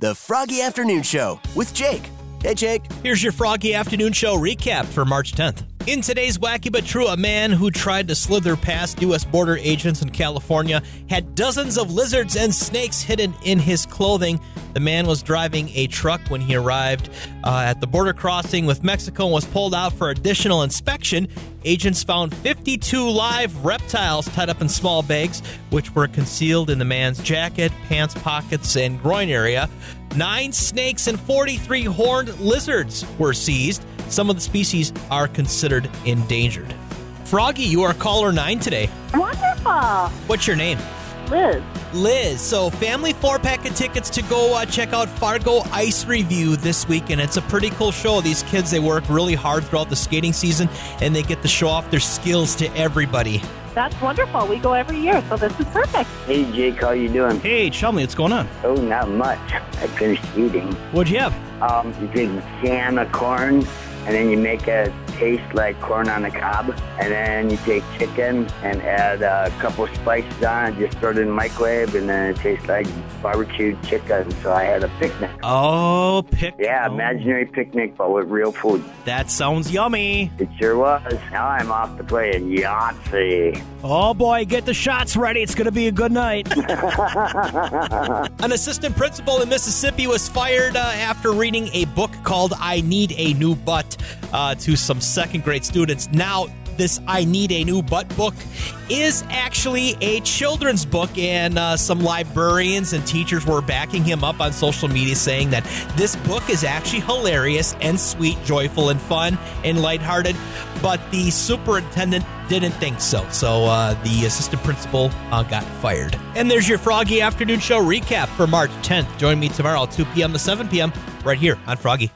The Froggy Afternoon Show with Jake. Hey, Jake. Here's your Froggy Afternoon Show recap for March 10th. In today's Wacky But True, a man who tried to slither past U.S. border agents in California had dozens of lizards and snakes hidden in his clothing. The man was driving a truck when he arrived uh, at the border crossing with Mexico and was pulled out for additional inspection. Agents found 52 live reptiles tied up in small bags, which were concealed in the man's jacket, pants pockets, and groin area. Nine snakes and 43 horned lizards were seized. Some of the species are considered endangered. Froggy, you are caller nine today. Wonderful. What's your name? Liz. Liz. So, family four pack of tickets to go uh, check out Fargo Ice Revue this weekend. it's a pretty cool show. These kids they work really hard throughout the skating season, and they get to show off their skills to everybody. That's wonderful. We go every year, so this is perfect. Hey Jake, how you doing? Hey, tell me what's going on. Oh, not much. I finished eating. What'd you have? Um, you take a can of corn, and then you make it taste like corn on the cob. And then you take chicken and add a couple spices on it. Just throw it in the microwave, and then it tastes like barbecued chicken. So I had a picnic. Oh, pick. Yeah, imaginary picnic, but with real food. That sounds yummy. It sure was. Now I'm off to play in Yahtzee. Oh boy, get the shots ready. It's going to be a good night. An assistant principal in Mississippi was fired uh, after reading a book called I Need a New Butt uh, to some second grade students. Now, this I Need a New Butt book is actually a children's book, and uh, some librarians and teachers were backing him up on social media saying that this book is actually hilarious and sweet, joyful, and fun and lighthearted. But the superintendent didn't think so. So uh, the assistant principal uh, got fired. And there's your Froggy Afternoon Show recap for March 10th. Join me tomorrow, 2 p.m. to 7 p.m. right here on Froggy.